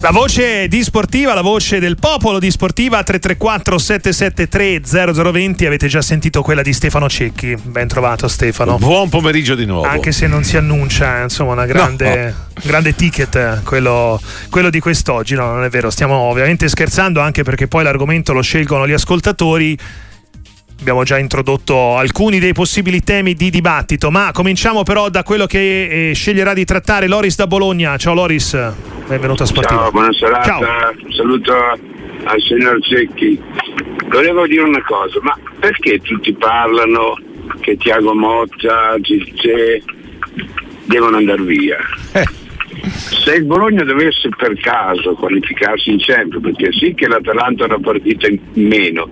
La voce di Sportiva, la voce del popolo di Sportiva 334 773 0020 avete già sentito quella di Stefano Cecchi. Ben trovato Stefano. Buon pomeriggio di nuovo. Anche se non si annuncia, insomma, una grande, no. grande ticket quello, quello, di quest'oggi. No, non è vero, stiamo ovviamente scherzando anche perché poi l'argomento lo scelgono gli ascoltatori abbiamo già introdotto alcuni dei possibili temi di dibattito, ma cominciamo però da quello che eh, sceglierà di trattare Loris da Bologna. Ciao Loris, benvenuto a Sportivo. Ciao, buona serata, Ciao. un saluto al signor Cecchi. Volevo dire una cosa, ma perché tutti parlano che Tiago Motta, Gilce devono andare via? Eh. Se il Bologna dovesse per caso qualificarsi in centro, perché sì che l'Atalanta ha una partita in meno,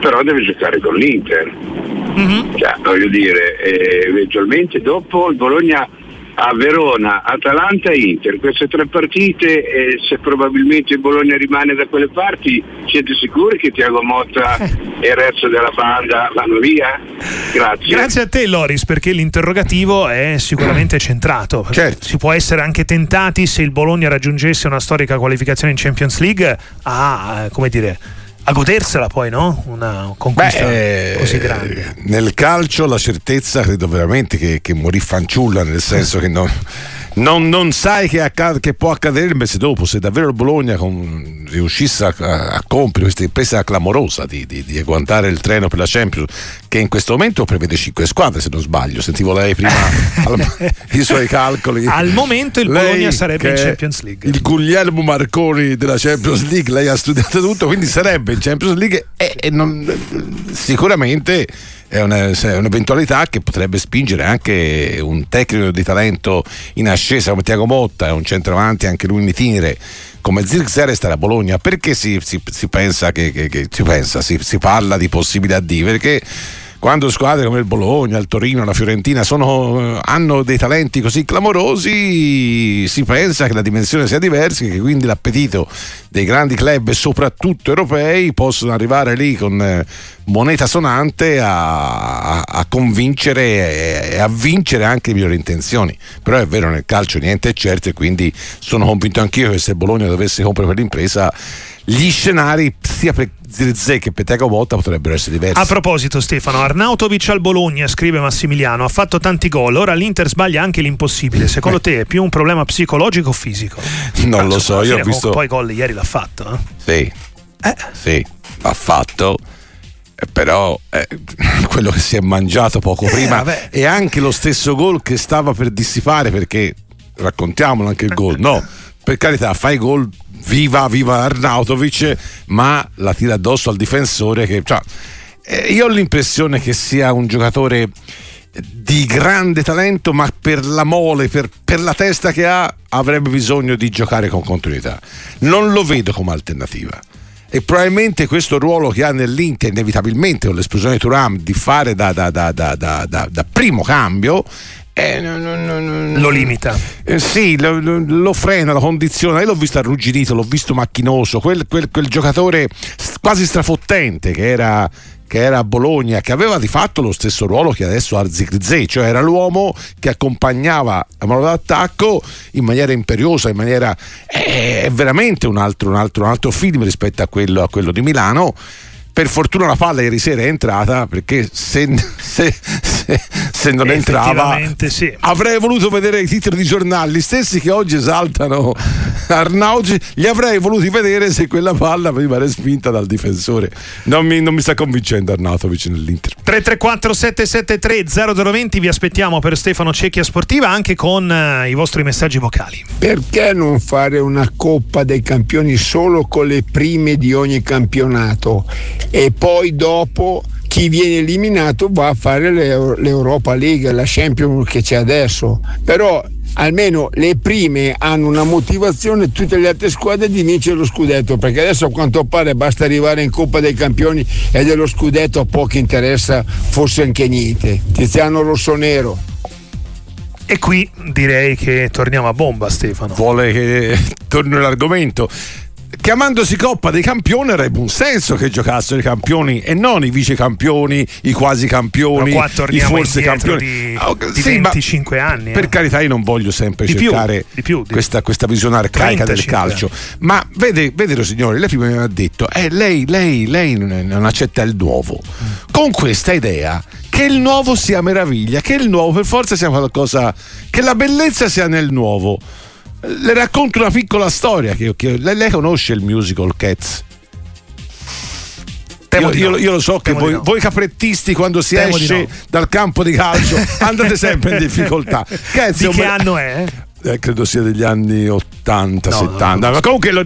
però deve giocare con l'Inter. Mm-hmm. Cioè, voglio dire, eh, eventualmente dopo il Bologna a Verona, Atalanta e Inter. Queste tre partite, eh, se probabilmente il Bologna rimane da quelle parti, siete sicuri che Tiago Motta e il resto della banda vanno via? Grazie. Grazie a te Loris, perché l'interrogativo è sicuramente centrato. Certo. Si può essere anche tentati se il Bologna raggiungesse una storica qualificazione in Champions League a, eh, come dire, a godersela poi, no? Una conquista Beh, così grande. Nel calcio la certezza credo veramente che, che morì fanciulla, nel senso che non non, non sai che, accade, che, può accadere il mese dopo se davvero il Bologna con, riuscisse a, a, compiere questa impresa clamorosa di, di, di, agguantare il treno per la Champions che in questo momento prevede 5 squadre se non sbaglio. Sentivo lei prima al, i suoi calcoli. Al momento il Bologna sarebbe in Champions League. il Guglielmo Marconi della Champions League lei ha studiato tutto quindi sarebbe in Champions League e, e non, sicuramente è, una, è, un'eventualità che potrebbe spingere anche un tecnico di talento in ascesa come Tiago Motta, un centravanti anche lui in itinere come Zirkzee resta a Bologna. Perché si, si, si pensa che, che, che si, pensa, si, parla di possibili addii? Perché quando squadre come il Bologna, il Torino, la Fiorentina sono, hanno dei talenti così clamorosi, si pensa che la dimensione sia diversa e che quindi l'appetito dei grandi club, soprattutto europei, possono arrivare lì con eh, moneta sonante a, a, a convincere e a vincere anche le migliori intenzioni. Però è vero, nel calcio niente è certo e quindi sono convinto anch'io che se Bologna dovesse comprare per l'impresa gli scenari sia per Zirze che per Tega Motta potrebbero essere diversi. A proposito Stefano, Arnautovic al Bologna, scrive Massimiliano, ha fatto tanti gol, ora l'Inter sbaglia anche l'impossibile. Secondo te è più un problema psicologico o fisico? Non Penso, lo so, io ho visto... Poi gol ieri l'ha fatto. Eh? Sì, eh. sì, l'ha fatto eh, però eh, quello che si è mangiato poco eh, prima vabbè. e anche lo stesso gol che stava per dissipare perché raccontiamolo anche il gol no per carità fai gol viva, viva Arnautovic, ma la tira addosso al difensore che... Cioè, eh, io ho l'impressione che sia un giocatore di grande talento, ma per la mole, per, per, la testa che ha, avrebbe bisogno di giocare con continuità. Non lo vedo come alternativa. E probabilmente questo ruolo che ha nell'Inter, inevitabilmente con l'esplosione di Turam, di fare da, da, da, da primo cambio, eh, no, no, no, lo limita. Eh, sì, lo, lo, frena, lo condiziona. Io l'ho visto arrugginito, l'ho visto macchinoso, quel, quel, quel giocatore quasi strafottente che era, che era a Bologna, che aveva di fatto lo stesso ruolo che adesso ha Zirze, cioè era l'uomo che accompagnava la mano d'attacco in maniera imperiosa, in maniera... Eh, è veramente un altro, un altro, un altro film rispetto a quello, a quello di Milano per fortuna la palla ieri sera è entrata perché se, se, se, se non entrava sì. avrei voluto vedere i titoli di giornali gli stessi che oggi esaltano Arnauci li avrei voluti vedere se quella palla veniva respinta dal difensore. Non mi, non mi sta convincendo Arnautovic nell'Inter. 334 773 0020 vi aspettiamo per Stefano Cecchia Sportiva anche con uh, i vostri messaggi vocali. Perché non fare una coppa dei campioni solo con le prime di ogni campionato e poi dopo chi viene eliminato va a fare l'Europa League, la Champions che c'è adesso. Però almeno le prime hanno una motivazione tutte le altre squadre di vincere lo scudetto. Perché adesso a quanto pare basta arrivare in Coppa dei Campioni e dello scudetto a pochi interessa forse anche niente. Tiziano Rossonero. E qui direi che torniamo a bomba Stefano. Vuole che torni l'argomento chiamandosi Coppa dei Campioni avrebbe un senso che giocassero i campioni e non i vice campioni, i quasi campioni, i forse campioni. Di, oh, di sì, 25 anni. Per eh. carità, io non voglio sempre di cercare più, più, questa, questa, visione arcaica del calcio. Ma vede, vede signore, lei prima mi ha detto, eh, lei, lei, lei non accetta il nuovo. Mm. Con questa idea che il nuovo sia meraviglia, che il nuovo per forza sia qualcosa, che la bellezza sia nel nuovo le racconto una piccola storia. Che, che lei, lei, conosce il musical Cats? Io, io, io, lo so che voi, no. voi, caprettisti quando si Temo esce no. dal campo di calcio andate sempre in difficoltà. Cats di che anno è? Eh, credo sia degli anni 80, no, 70. Ma comunque lo,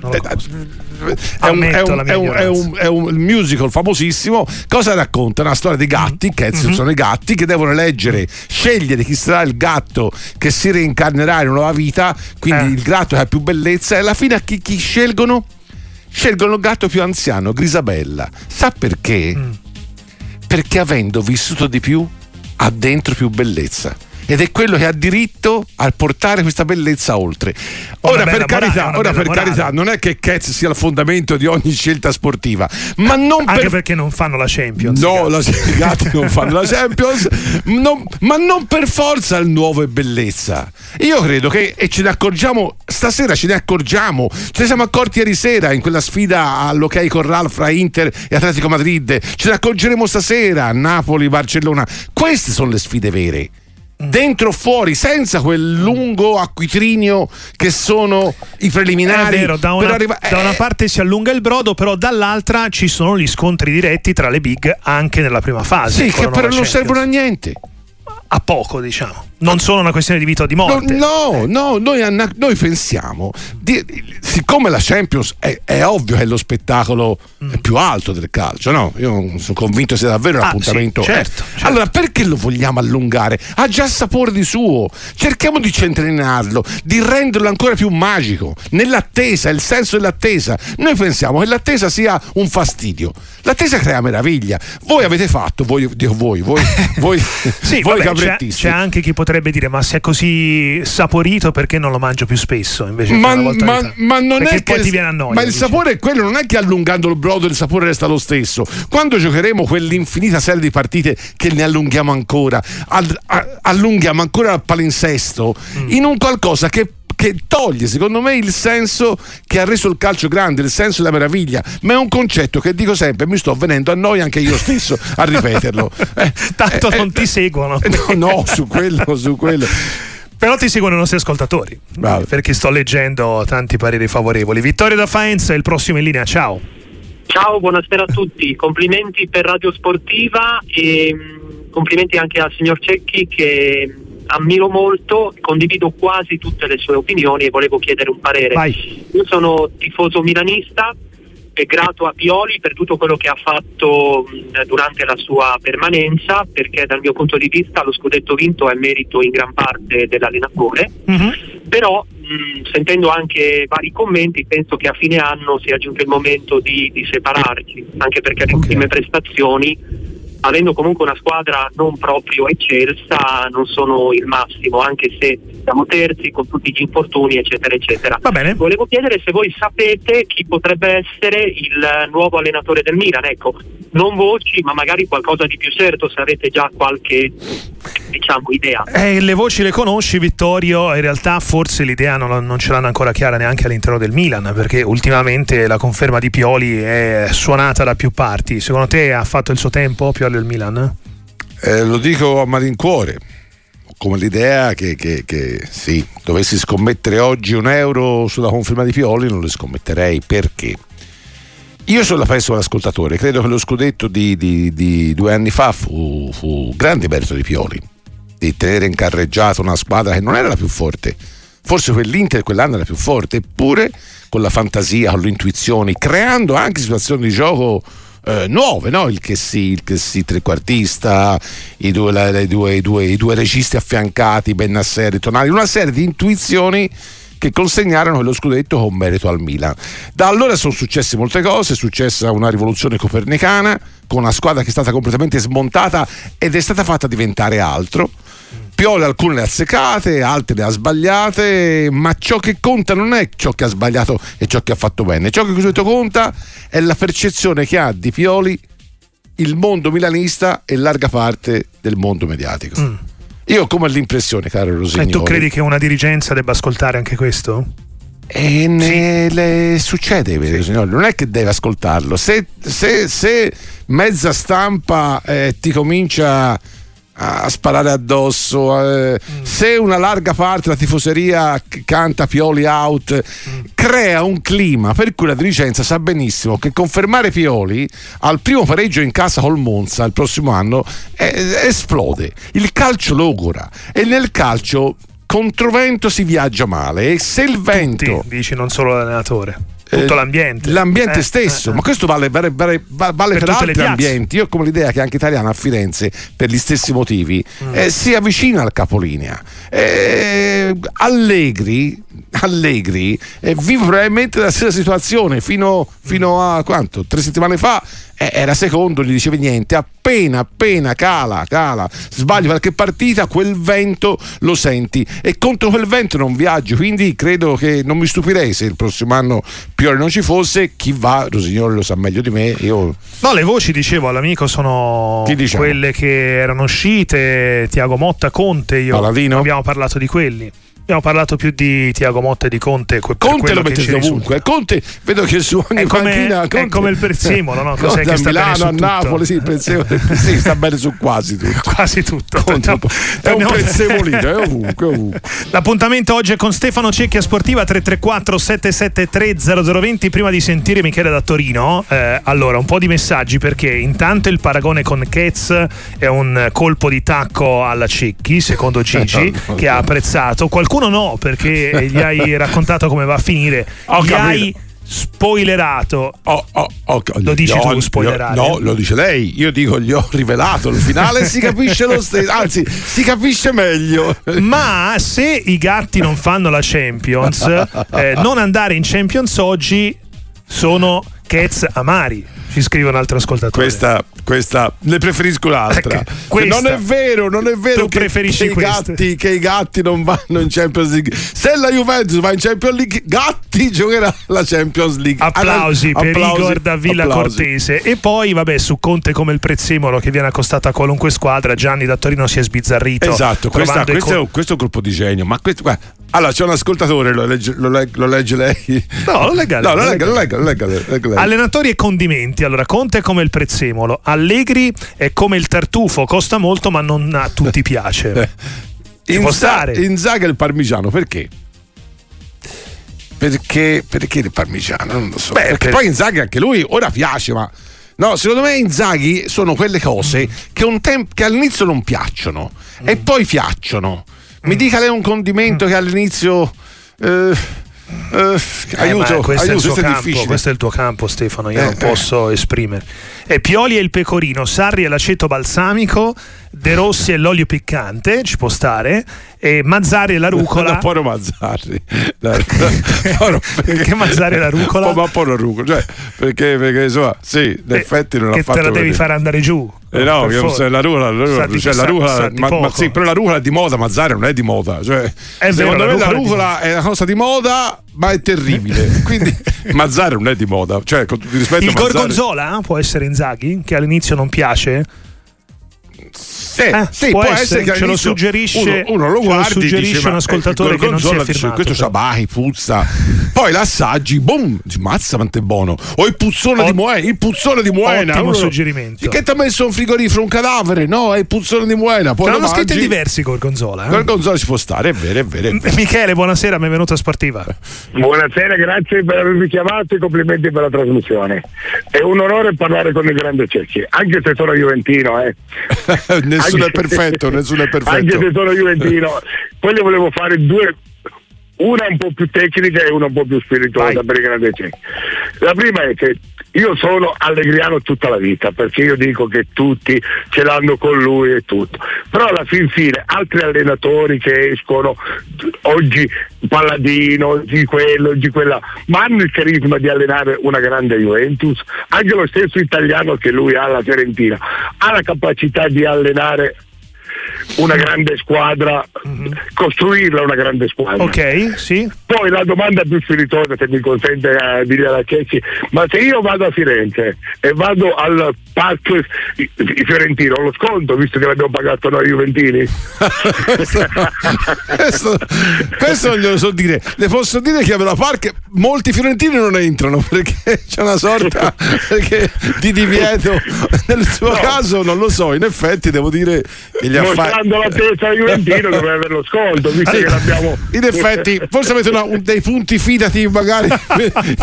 è un, è, un, è, un, è, un, musical famosissimo. Cosa racconta? Una storia di gatti. Cats mm-hmm. sono i gatti che devono eleggere, scegliere chi sarà il gatto che si reincarnerà in una nuova vita, quindi eh. il gatto che ha più bellezza e alla fine chi, chi scelgono? Scelgono il gatto più anziano, Grisabella. Sa perché? Mm. Perché avendo vissuto di più ha dentro più bellezza ed è quello che ha diritto a portare questa bellezza oltre. Ora, per, carità, morale, ora per carità, non è che Cats sia il fondamento di ogni scelta sportiva, ma non anche per... perché non fanno la Champions. No, la, i gatti non fanno la Champions, non, ma non per forza il nuovo è bellezza. Io credo che, e ce ne accorgiamo, stasera ce ne accorgiamo, ce ne siamo accorti ieri sera in quella sfida all'Ok Corral fra Inter e Atletico Madrid, ce ne accorgeremo stasera, Napoli, Barcellona. Queste sono le sfide vere dentro o fuori, senza quel lungo acquitrinio che sono i preliminari. È vero, da una, arriva- da una eh. parte si allunga il brodo, però dall'altra ci sono gli scontri diretti tra le big anche nella prima fase. Sì, che però non servono a niente. A poco, diciamo non sono una questione di vita o di morte. No, no, no noi, noi, pensiamo, di, siccome la Champions è, è, ovvio che è lo spettacolo mm. più alto del calcio, no? Io sono convinto sia davvero un ah, appuntamento. Sì, certo, certo, Allora, perché lo vogliamo allungare? Ha già sapore di suo. Cerchiamo di centrinarlo, di renderlo ancora più magico. Nell'attesa, il senso dell'attesa. Noi pensiamo che l'attesa sia un fastidio. L'attesa crea meraviglia. Voi avete fatto, voi, dico voi, voi, voi, sì, voi vabbè, c'è, c'è anche chi potrebbe potrebbe dire ma se è così saporito perché non lo mangio più spesso invece ma, ma, ma non perché è poi che ti viene a noia ma il dice. sapore è quello non è che allungando il brodo il sapore resta lo stesso quando giocheremo quell'infinita serie di partite che ne allunghiamo ancora all, a, allunghiamo ancora al palinsesto mm. in un qualcosa che che toglie secondo me il senso che ha reso il calcio grande, il senso della meraviglia, ma è un concetto che dico sempre, mi sto venendo a noi anche io stesso a ripeterlo. Eh, Tanto eh, non eh, ti seguono. No, no, su quello, su quello. Però ti seguono i nostri ascoltatori, Bravo. perché sto leggendo tanti pareri favorevoli. Vittorio da Faenz è il prossimo in linea, ciao. Ciao, buonasera a tutti, complimenti per Radio Sportiva e mm, complimenti anche al signor Cecchi che ammiro molto, condivido quasi tutte le sue opinioni e volevo chiedere un parere. Vai. Io sono tifoso milanista e grato a Pioli per tutto quello che ha fatto mh, durante la sua permanenza, perché dal mio punto di vista lo scudetto vinto è merito in gran parte dell'allenatore, mm-hmm. però mh, sentendo anche vari commenti penso che a fine anno sia giunto il momento di, di separarci, anche perché le okay. ultime prestazioni avendo comunque una squadra non proprio eccelsa, non sono il massimo, anche se siamo terzi con tutti gli infortuni, eccetera, eccetera. Va bene. Volevo chiedere se voi sapete chi potrebbe essere il nuovo allenatore del Milan, ecco, non voci, ma magari qualcosa di più certo, se avete già qualche diciamo idea. Eh, le voci le conosci, Vittorio, in realtà forse l'idea non, non ce l'hanno ancora chiara neanche all'interno del Milan, perché ultimamente la conferma di Pioli è suonata da più parti. Secondo te ha fatto il suo tempo Pioli? del Milan? Eh, lo dico a malincuore, come l'idea che, che, che sì, dovessi scommettere oggi un euro sulla conferma di Pioli, non lo scommetterei perché. Io sono la penso l'ascoltatore, credo che lo scudetto di, di, di due anni fa fu, fu grande merito di Pioli, di tenere in carreggiata una squadra che non era la più forte, forse quell'Inter quell'anno era più forte, eppure con la fantasia, con le intuizioni, creando anche situazioni di gioco eh, nuove, no? il che sì, il che sì trequartista, i due, la, i, due, i, due, i due registi affiancati, Bennasser e Tonali, una serie di intuizioni che consegnarono quello scudetto con merito al Milan. Da allora sono successe molte cose, è successa una rivoluzione copernicana con una squadra che è stata completamente smontata ed è stata fatta diventare altro. Pioli alcune le ha seccate, altre le ha sbagliate, ma ciò che conta non è ciò che ha sbagliato e ciò che ha fatto bene. Ciò che conta è la percezione che ha di Pioli il mondo milanista e larga parte del mondo mediatico. Mm. Io ho come l'impressione, caro Rosignoli. E tu credi che una dirigenza debba ascoltare anche questo? E ne, sì. le succede, sì. non è che deve ascoltarlo. Se, se, se mezza stampa eh, ti comincia a sparare addosso. Eh, mm. Se una larga parte della tifoseria canta Pioli out, mm. crea un clima per cui la dirigenza sa benissimo che confermare Pioli al primo pareggio in casa col Monza il prossimo anno eh, esplode. Il calcio logora e nel calcio controvento si viaggia male e se il vento... Tutti, dici non solo l'allenatore tutto eh, l'ambiente. L'ambiente eh, stesso, eh, ma questo vale, vale, vale, vale per, per altri ambienti. Io ho come l'idea che anche Italiana a Firenze, per gli stessi motivi, mm. eh, si avvicina al capolinea. Eh, Allegri, Allegri vive probabilmente la stessa situazione fino, fino a quanto? Tre settimane fa eh, era secondo, gli dicevi niente, appena appena cala, cala, sbagli qualche partita, quel vento lo senti e contro quel vento non viaggio, quindi credo che non mi stupirei se il prossimo anno Piore non ci fosse, chi va, Rosignoli lo sa meglio di me, io... No, le voci dicevo all'amico sono diciamo? quelle che erano uscite, Tiago Motta, Conte, io Paladino? abbiamo parlato di quelli. Abbiamo parlato più di Tiago Motta e di Conte. Conte lo mettete ovunque. Conte vedo che su ogni è come, panchina, Conte, è come il prezzemolo, no? Cos'è che sta Milano, a Napoli, sì, il prezzemolo, sì, sta bene su quasi tutto. quasi tutto. Conte, è un prezzemolino, è ovunque, ovunque. L'appuntamento oggi è con Stefano Cecchia Sportiva 334 773 0020. Prima di sentire Michele da Torino, eh, allora un po' di messaggi perché intanto il paragone con Ketz è un colpo di tacco alla Cecchi, secondo Gigi, che ha apprezzato. Qualcuno qualcuno no, perché gli hai raccontato come va a finire. Ho gli capito. hai spoilerato. Oh, oh, oh, lo dici tu, spoilerare? No, lo dice lei. Io dico, gli ho rivelato il finale, si capisce lo stesso, anzi, si capisce meglio. Ma se i gatti non fanno la Champions, eh, non andare in Champions oggi sono Cats amari ci scrive un altro ascoltatore. Questa, questa ne preferisco l'altra. Ecco, non è vero, non è vero che, che, i gatti, che, i gatti, non vanno in Champions League. Se la Juventus va in Champions League, Gatti giocherà la Champions League. Applausi allora, per applausi, Igor da Villa applausi. Cortese. E poi, vabbè, su Conte come il prezzemolo che viene accostato a qualunque squadra, Gianni da Torino si è sbizzarrito. Esatto, questa, questo, con... è, questo è un colpo di genio. Ma questo, guarda, allora, c'è un ascoltatore, lo legge, lo legge, lo legge lei? No, lo legga, no, lo legga, lo legga, lo legga, lo legga Allenatori e condimenti. Allora, Conte è come il prezzemolo, Allegri è come il tartufo, costa molto ma non a tutti piace. Ci può stare. Inzaga il parmigiano, perché? Perché, perché il parmigiano? Non lo so. Beh, perché per... poi Inzaghi anche lui ora piace, ma No, secondo me Inzaghi sono quelle cose che, temp- che all'inizio non piacciono mm. e poi piacciono. Mi dica lei un condimento che all'inizio. Eh, Uh, aiuto, eh, questo, aiuto, è il campo, questo è il tuo campo, Stefano. Io eh, non posso eh. esprimere. E Pioli e il pecorino, Sarri e l'aceto balsamico, De Rossi e l'olio piccante, ci può stare, e Mazzari e la rucola. No, poro Mazzari. perché Mazzari e la rucola? Oh, ma poro rucola, cioè, perché, perché insomma, sì, in eh, effetti non ha fatto. Te la devi fare andare giù. Eh no, io, la rucola, la rucola, cioè, la rucola ma, ma, sì, però la rucola è di moda, Mazzari non è di moda. Cioè, è secondo vero, me la rucola è una cosa di moda, ma è terribile. Quindi Mazzari non è di moda. Cioè, con tutto il rispetto Il Gorgonzola può essere Inzaghi, che all'inizio non piace sì, eh, sì, può, può essere, che ce lo suggerisce, uno, uno lo guardi, suggerisce dice, un ascoltatore che non si è firmato. questo sabahi puzza. Poi l'assaggi, boom, mazza quanto è buono. O il puzzone Ot- di Moena, il puzzone di Moena. Ottimo uno, suggerimento. Che ti ha messo un frigorifero, un cadavere? No, è il puzzone di Moena. Poi l'hanno scritto diversi Gorgonzola. Eh? Gorgonzola ci può stare, è vero, è vero. È vero. Michele, buonasera, benvenuto a Sportiva. Buonasera, grazie per avermi chiamato e complimenti per la trasmissione. È un onore parlare con il grande Cecchi, anche se sono juventino, eh. nessuno anche, è perfetto, nessuno è perfetto. Anche se sono Juventino. Poi le volevo fare due una un po' più tecnica e una un po' più spirituosa Vai. per i grandi ciechi. La prima è che io sono allegriano tutta la vita perché io dico che tutti ce l'hanno con lui e tutto, però alla fin fine altri allenatori che escono oggi Palladino, di quello, di quella, ma hanno il carisma di allenare una grande Juventus, anche lo stesso italiano che lui ha alla Fiorentina, ha la capacità di allenare una grande squadra, mm-hmm. costruirla una grande squadra. Ok, sì. Poi la domanda più spiritosa, se mi consente eh, di dire a Checchi, ma se io vado a Firenze e vado al parco i, Fiorentino, lo sconto visto che l'abbiamo pagato noi Juventini? questo, questo non glielo so dire. Le posso dire che a Vela Park molti fiorentini non entrano perché c'è una sorta di divieto. Nel suo no. caso non lo so, in effetti devo dire che gli affari. Mostrando la testa Juventino dovrebbe avere lo sconto, visto che l'abbiamo. In effetti, forse avete una, un, dei punti fidati magari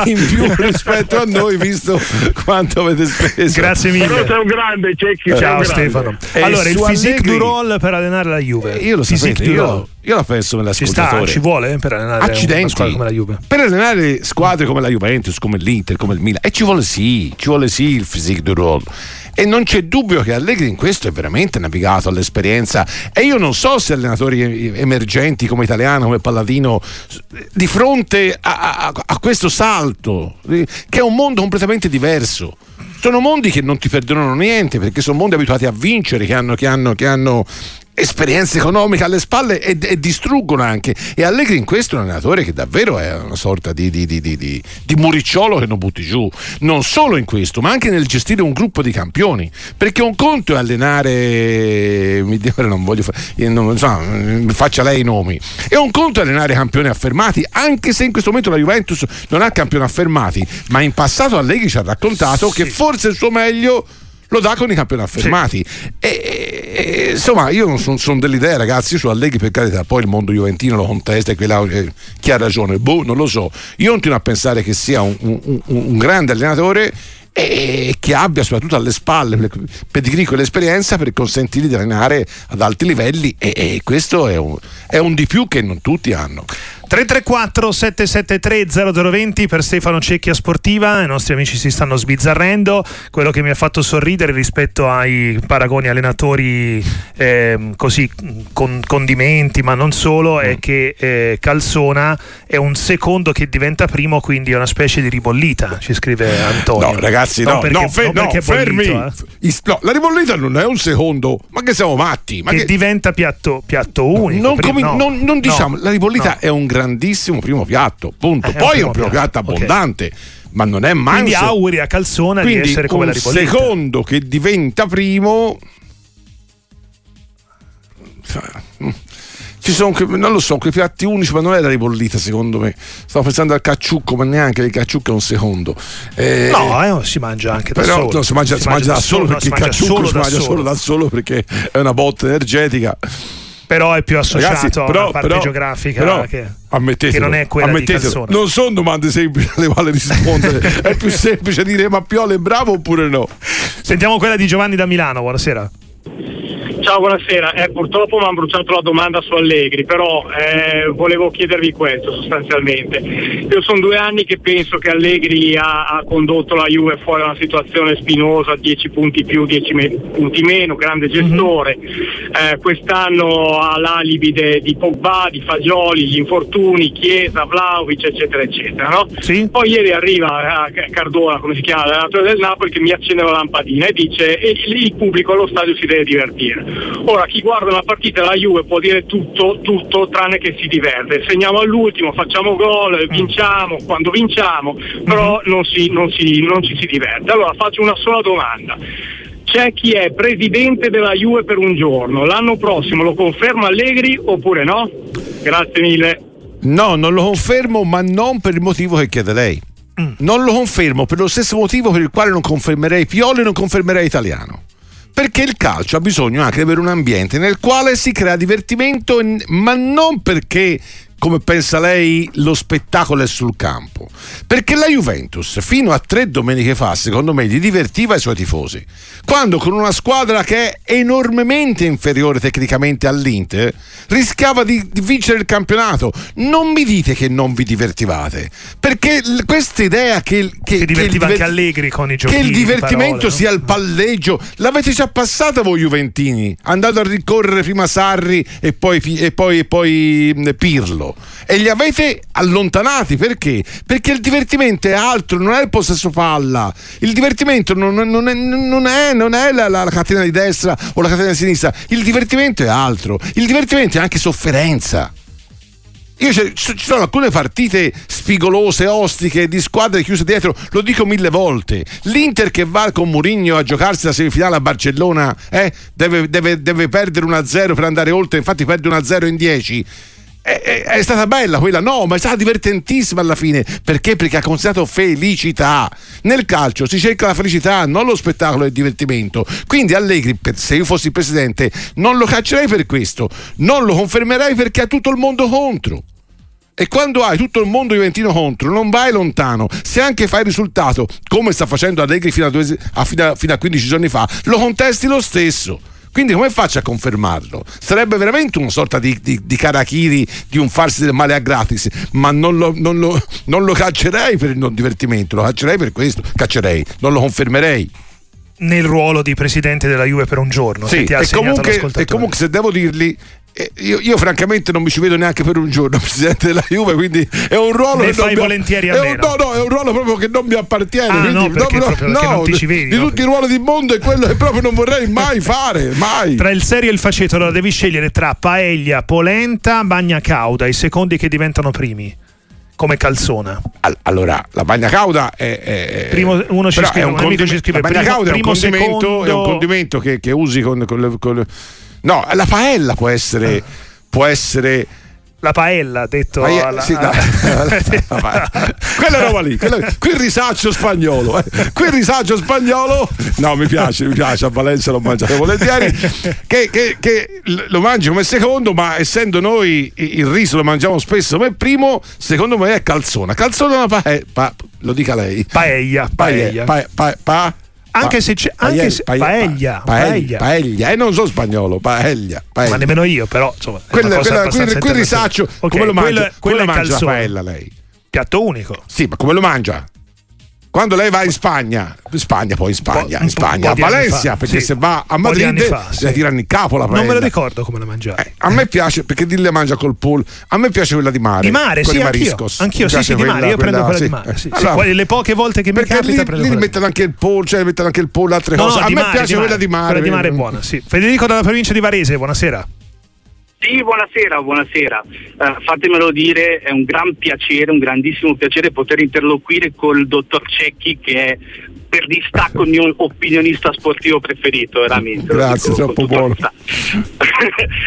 in più rispetto a noi, visto quanto avete speso. Grazie mille. Però sei un grande, Cecchi. Ciao Stefano. Allora, il physique du roll per allenare la Juve. Io lo sapete, io, io la penso nell'ascoltatore. Ci, sta, ci vuole per allenare Accidenti. una squadra come la Juve. Per allenare squadre come la Juventus, come l'Inter, come il Milan. E ci vuole sì, ci vuole sì il physique du roll. E non c'è dubbio che Allegri in questo è veramente navigato all'esperienza. E io non so se allenatori emergenti come Italiano, come Palladino, di fronte a, a, a questo salto, che è un mondo completamente diverso sono mondi che non ti perdonano niente perché sono mondi abituati a vincere, che hanno, che hanno, che hanno esperienza economica alle spalle e, e, distruggono anche. E Allegri in questo è un allenatore che davvero è una sorta di, di, di, di, muricciolo che non butti giù. Non solo in questo, ma anche nel gestire un gruppo di campioni. Perché un conto è allenare. Mi dico, non voglio fare. Non, so, faccia lei i nomi. E un conto è allenare campioni affermati, anche se in questo momento la Juventus non ha campioni affermati. Ma in passato Allegri ci ha raccontato sì. che forse il suo meglio lo dà con i campioni affermati. Sì. E, e, insomma, io sono son dell'idea, ragazzi, su Allegri per carità, poi il mondo juventino lo contesta e quella, eh, chi ha ragione, boh, non lo so. Io continuo a pensare che sia un, un, un grande allenatore e che abbia soprattutto alle spalle pedigree e l'esperienza per consentirgli di allenare ad alti livelli e, e questo è un, è un di più che non tutti hanno. 334 773 0020 per Stefano Cecchia Sportiva, i nostri amici si stanno sbizzarrendo, quello che mi ha fatto sorridere rispetto ai paragoni allenatori eh, così con condimenti ma non solo è mm. che eh, Calzona è un secondo che diventa primo quindi è una specie di ribollita ci scrive Antonio. No ragazzi no, perché, no, fe- no fermi bollito, eh. no, la ribollita non è un secondo ma che siamo matti ma che, che... diventa piatto, piatto unico non, come, non, non diciamo la ribollita è un grande grandissimo primo piatto, punto. Eh, Poi è un primo piatto, piatto abbondante. Okay. Ma non è mai. Quindi auguri a Calzona Quindi di essere come la Ripollita. secondo che diventa primo. Ci sono, non lo so, quei piatti unici, ma non è la ribollita secondo me. Stavo pensando al cacciucco, ma neanche il cacciucco è un secondo. Eh, no, eh, si mangia anche da però, solo. No, si mangia, si si mangia da, solo, perché no, il cacciucco si mangia solo da solo perché è una botta energetica però è più associato Ragazzi, però, a una parte però, geografica però, che, che, non è quella. Non sono domande semplici alle quali rispondere, è più semplice dire ma Piolo è bravo oppure no. Sentiamo quella di Giovanni da Milano, buonasera. Ciao, buonasera. Eh, purtroppo mi hanno bruciato la domanda su Allegri, però eh, volevo chiedervi questo sostanzialmente. Io sono due anni che penso che Allegri ha, ha condotto la Juve fuori da una situazione spinosa, 10 punti più, 10 me- punti meno, grande mhm. gestore. Mm-hmm. Eh, quest'anno ha l'alibi de, di Pogba, di Fagioli, gli infortuni, Chiesa, Vlaovic, eccetera, eccetera. No? Sì. Poi ieri arriva eh, Cardona, come si chiama, l'allenatore del Napoli, che mi accende la lampadina e dice e il pubblico allo stadio si deve divertire. Ora chi guarda una partita della Juve può dire tutto, tutto tranne che si diverte. Segniamo all'ultimo, facciamo gol, vinciamo quando vinciamo, però mhm. non, si, non, si, non ci si diverte. Allora faccio una sola domanda c'è chi è presidente della Juve per un giorno. L'anno prossimo lo conferma Allegri oppure no? Grazie mille. No, non lo confermo, ma non per il motivo che chiede lei. Mm. Non lo confermo per lo stesso motivo per il quale non confermerei Pioli e non confermerei Italiano perché il calcio ha bisogno anche di avere un ambiente nel quale si crea divertimento, ma non perché come pensa lei, lo spettacolo è sul campo. Perché la Juventus, fino a tre domeniche fa, secondo me, gli divertiva i suoi tifosi. Quando con una squadra che è enormemente inferiore tecnicamente all'Inter, rischiava di, di vincere il campionato. Non mi dite che non vi divertivate. Perché questa idea che, che, che divertiva che anche Allegri con i giochi Che il divertimento parole, sia no? il palleggio, l'avete già passata voi Juventini. Andate a ricorrere prima Sarri e poi, e poi, e poi Pirlo e li avete allontanati perché? Perché il divertimento è altro, non è il possesso palla. Il divertimento non, non è, non è, non è la, la, la, catena di destra o la catena di sinistra. Il divertimento è altro. Il divertimento è anche sofferenza. Io ci sono alcune partite spigolose, ostiche, di squadre chiuse dietro, lo dico mille volte. L'Inter che va con Mourinho a giocarsi la semifinale a Barcellona eh, deve, deve, deve perdere 1-0 per andare oltre, infatti perde 1-0 in 10 è, è, stata bella quella, no, ma è stata divertentissima alla fine. Perché? Perché ha considerato felicità. Nel calcio si cerca la felicità, non lo spettacolo e il divertimento. Quindi Allegri, se io fossi presidente, non lo caccerei per questo, non lo confermerei perché ha tutto il mondo contro. E quando hai tutto il mondo juventino contro, non vai lontano. Se anche fai il risultato, come sta facendo Allegri fino a, due, a, fino a 15 giorni fa, lo contesti lo stesso. Quindi come faccio a confermarlo? Sarebbe veramente una sorta di, di, di carachiri, di un farsi del male a gratis, ma non lo, non, lo, non lo caccerei per il non divertimento, lo caccerei per questo, caccerei, non lo confermerei nel ruolo di presidente della Juve per un giorno. Sì, e, comunque, e comunque se devo dirgli io, io, francamente non mi ci vedo neanche per un giorno presidente della Juve, quindi è un ruolo ne che fai volentieri a è un, no, no, è un ruolo proprio che non mi appartiene. Ah, quindi, no, perché, no, no, non ti ci vedi, di, no, tutti i ruoli del mondo è quello che proprio non vorrei mai fare, mai. Tra il serio e il faceto, allora devi scegliere tra paella, polenta, bagna cauda, i secondi che diventano primi come calzona. Allora, la bagna cauda è. è primo, uno ci scrive, un, condimento, ci scrive, la bagna primo, cauda è un condimento, secondo... è un condimento che, che usi con, con, con, No, la paella può essere. Ah può essere la paella detto Paella, alla, sì, no, quella roba lì quella, quel risaccio spagnolo eh. quel risaccio spagnolo no mi piace mi piace a Valencia l'ho mangiato volentieri che, che, che, lo mangi come secondo ma essendo noi il riso lo mangiamo spesso come primo secondo me è calzona calzona una paella pa, lo dica lei paella paella, paella. Pa, pa, pa, anche se c'è anche paella, se, paella, paella, paella, e non so spagnolo, paella, paella. Ma nemmeno io, però insomma, quella, quella, quel, quel risaccio, okay, come lo mangia? Quella, come lo mangia la paella lei? Piatto unico. Sì, ma come lo mangia? Quando lei va in Spagna, in Spagna poi in Spagna, in Spagna, a Valencia, perché sì. se va a Madrid fa, sì. la tirano in capo la Non me lo ricordo come la mangiare. Eh, a me piace perché di la mangia col pool. A me piace quella di mare. Di mare, sì, anch'io. Anch'io, sì, sì, di mare. Io prendo quella di mare. Allora, le poche volte che mi capita prendo lì mettono anche il pool, cioè mettono anche il pool, altre cose. A me piace quella di mare. Quella di mare è buona, sì. Federico dalla provincia di Varese, buonasera. Sì, buonasera, buonasera. Uh, fatemelo dire, è un gran piacere, un grandissimo piacere poter interloquire col dottor Cecchi che è per distacco il mio opinionista sportivo preferito, veramente. Grazie, troppo buono.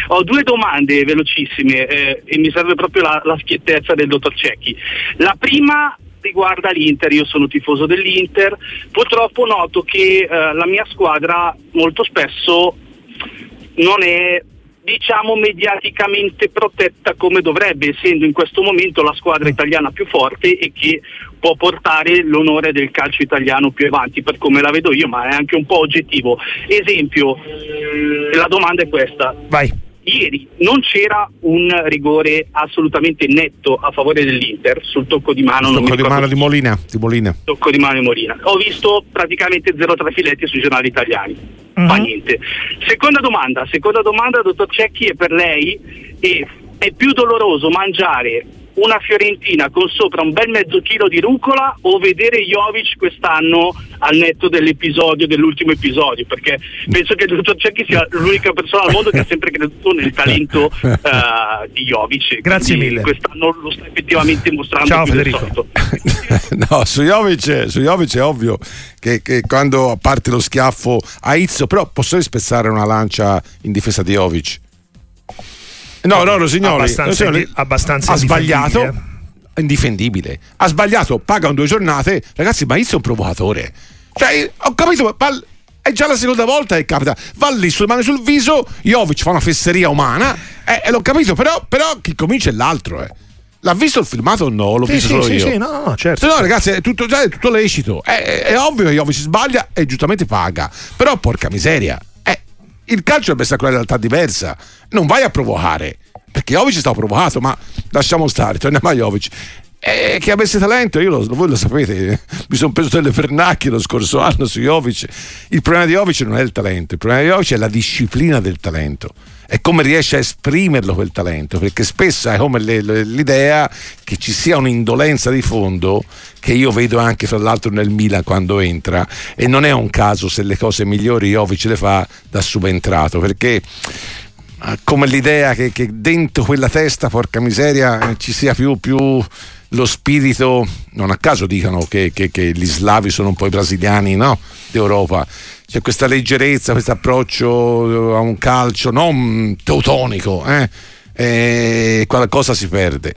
Ho due domande velocissime eh, e mi serve proprio la, la schiettezza del dottor Cecchi. La prima riguarda l'Inter, io sono tifoso dell'Inter, purtroppo noto che eh, la mia squadra molto spesso non è diciamo mediaticamente protetta come dovrebbe, essendo in questo momento la squadra italiana più forte e che può portare l'onore del calcio italiano più avanti, per come la vedo io, ma è anche un po' oggettivo. Esempio, la domanda è questa. Vai ieri non c'era un rigore assolutamente netto a favore dell'Inter sul tocco di mano. Tocco di mano di Molina, di Molina. Tocco di mano di Molina. Ho visto praticamente zero trafiletti sui giornali italiani. Uh-huh. Fa niente. Seconda domanda, seconda domanda, dottor Cecchi, è per lei. E è più doloroso mangiare una fiorentina con sopra un bel mezzo chilo di rucola o vedere Jovic quest'anno al netto dell'episodio, dell'ultimo episodio, perché penso che il dottor Cecchi sia l'unica persona al mondo che ha sempre creduto nel talento uh, di Jovic. Grazie mille. Quest'anno lo sta effettivamente mostrando. Ciao Federico. no, su Jovic, su Jovic, è ovvio che, che, quando parte lo schiaffo a Izzo, però posso spezzare una lancia in difesa di Jovic No, no, Rosignoli, abbastanza, Rosignoli abbastanza ha sbagliato. Indifendibile. Ha sbagliato, pagano due giornate. Ragazzi, ma Izzo è un provocatore. Cioè, ho capito, ma è già la seconda volta che capita. Va lì sulle mani sul viso, Jovic fa una fesseria umana. Eh, e l'ho capito, però, però chi comincia è l'altro, eh. L'ha visto il filmato o no? L'ho sì, visto sì, solo sì, io. Sì, no, no, certo. No, certo. ragazzi, è tutto, è tutto lecito. È, è, è ovvio che Jovic sbaglia e giustamente paga. Però, porca miseria. Il calcio deve essere una realtà diversa. Non vai a provocare perché Jovic è stato provato, ma lasciamo stare, torniamo a Jovic. Eh, che avesse talento, io lo, voi lo sapete, mi sono preso delle pernacchie lo scorso anno su Jovic. Il problema di Jovic non è il talento, il problema di Jovic è la disciplina del talento. È come riesce a esprimerlo quel talento, perché spesso è come le, le, l'idea che ci sia un'indolenza di fondo che io vedo anche fra l'altro nel Milan quando entra e non è un caso se le cose migliori Jovic le fa da subentrato, perché come l'idea che, che, dentro quella testa, porca miseria, ci sia più, più lo spirito, non a caso dicono che, che, che, gli slavi sono un po' i brasiliani no? d'Europa, c'è questa leggerezza, questo approccio a un calcio non teutonico, eh? e qualcosa si perde.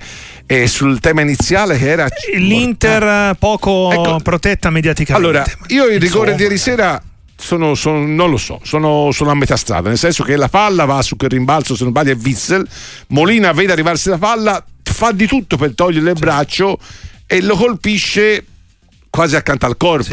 E sul tema iniziale che era l'Inter eh. poco ecco. protetta mediaticamente. Allora, io il rigore di ieri sera sono, sono, non lo so, sono, sono, a metà strada, nel senso che la palla va su quel rimbalzo, se non sbaglio è Witzel, Molina vede arrivarsi la palla, fa di tutto per toglierle il braccio e lo colpisce quasi accanto al corpo.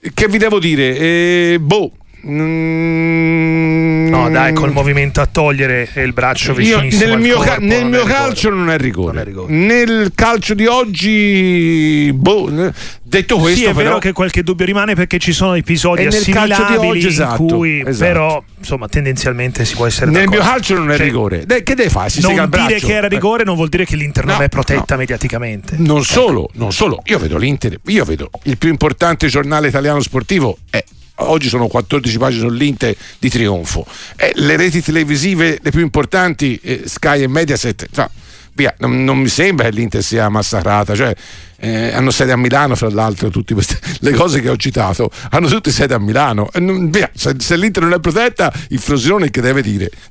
Sì. Che vi devo dire? Eh, boh, Mm, no, dai, col movimento a togliere il braccio vicinissimo. Io, nel mio, ca- nel mio calcio non è, rigore. non è, rigore. Nel calcio di oggi, boh, detto questo, sì, è però, vero che qualche dubbio rimane perché ci sono episodi assimilabili oggi, esatto, in cui, esatto. però, insomma, tendenzialmente si può essere nel d'accordo. mio calcio non è cioè, rigore. De- che deve fare? Si non dire che era rigore non vuol dire che l'Inter no, non è protetta no. mediaticamente. Non ecco. solo, non solo. Io vedo l'Inter, io vedo il più importante giornale italiano sportivo è oggi sono 14 pagine sull'Inter di trionfo. Eh, le reti televisive le più importanti, eh, Sky e Mediaset, cioè, via, non, non, mi sembra che l'Inter sia massacrata, cioè, eh, hanno sede a Milano, fra l'altro, tutte queste, le cose che ho citato, hanno tutte sede a Milano. Non, via, se, se, l'Inter non è protetta, il Frosinone che deve dire?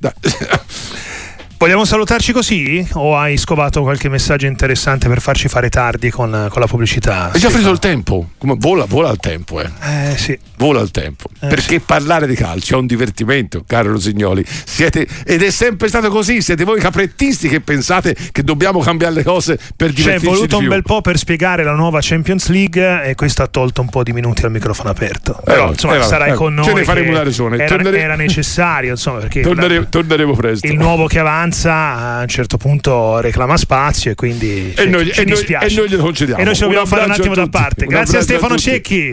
Vogliamo salutarci così? O hai scovato qualche messaggio interessante per farci fare tardi con, con la pubblicità? È già finito il tempo. Come, vola, vola il tempo, eh. Eh sì. Vola il tempo. Eh, Perché sì. parlare di calcio è un divertimento, caro Rosignoli. Siete, ed è sempre stato così. Siete voi caprettisti che pensate che dobbiamo cambiare le cose per divertirci. Ci è voluto un bel po' per spiegare la nuova Champions League e questo ha tolto un po' di minuti al microfono aperto. Però, eh, insomma, eh, sarai eh, con noi. Ce ne faremo una ragione. Era, Tornere... era necessario, insomma, perché torneremo, torneremo presto. Il nuovo che avanza a un certo punto reclama spazio e quindi e noi, ci e dispiace. Noi, e noi glielo concediamo. E noi ci dobbiamo fare un attimo da parte. Grazie a Stefano a Cecchi.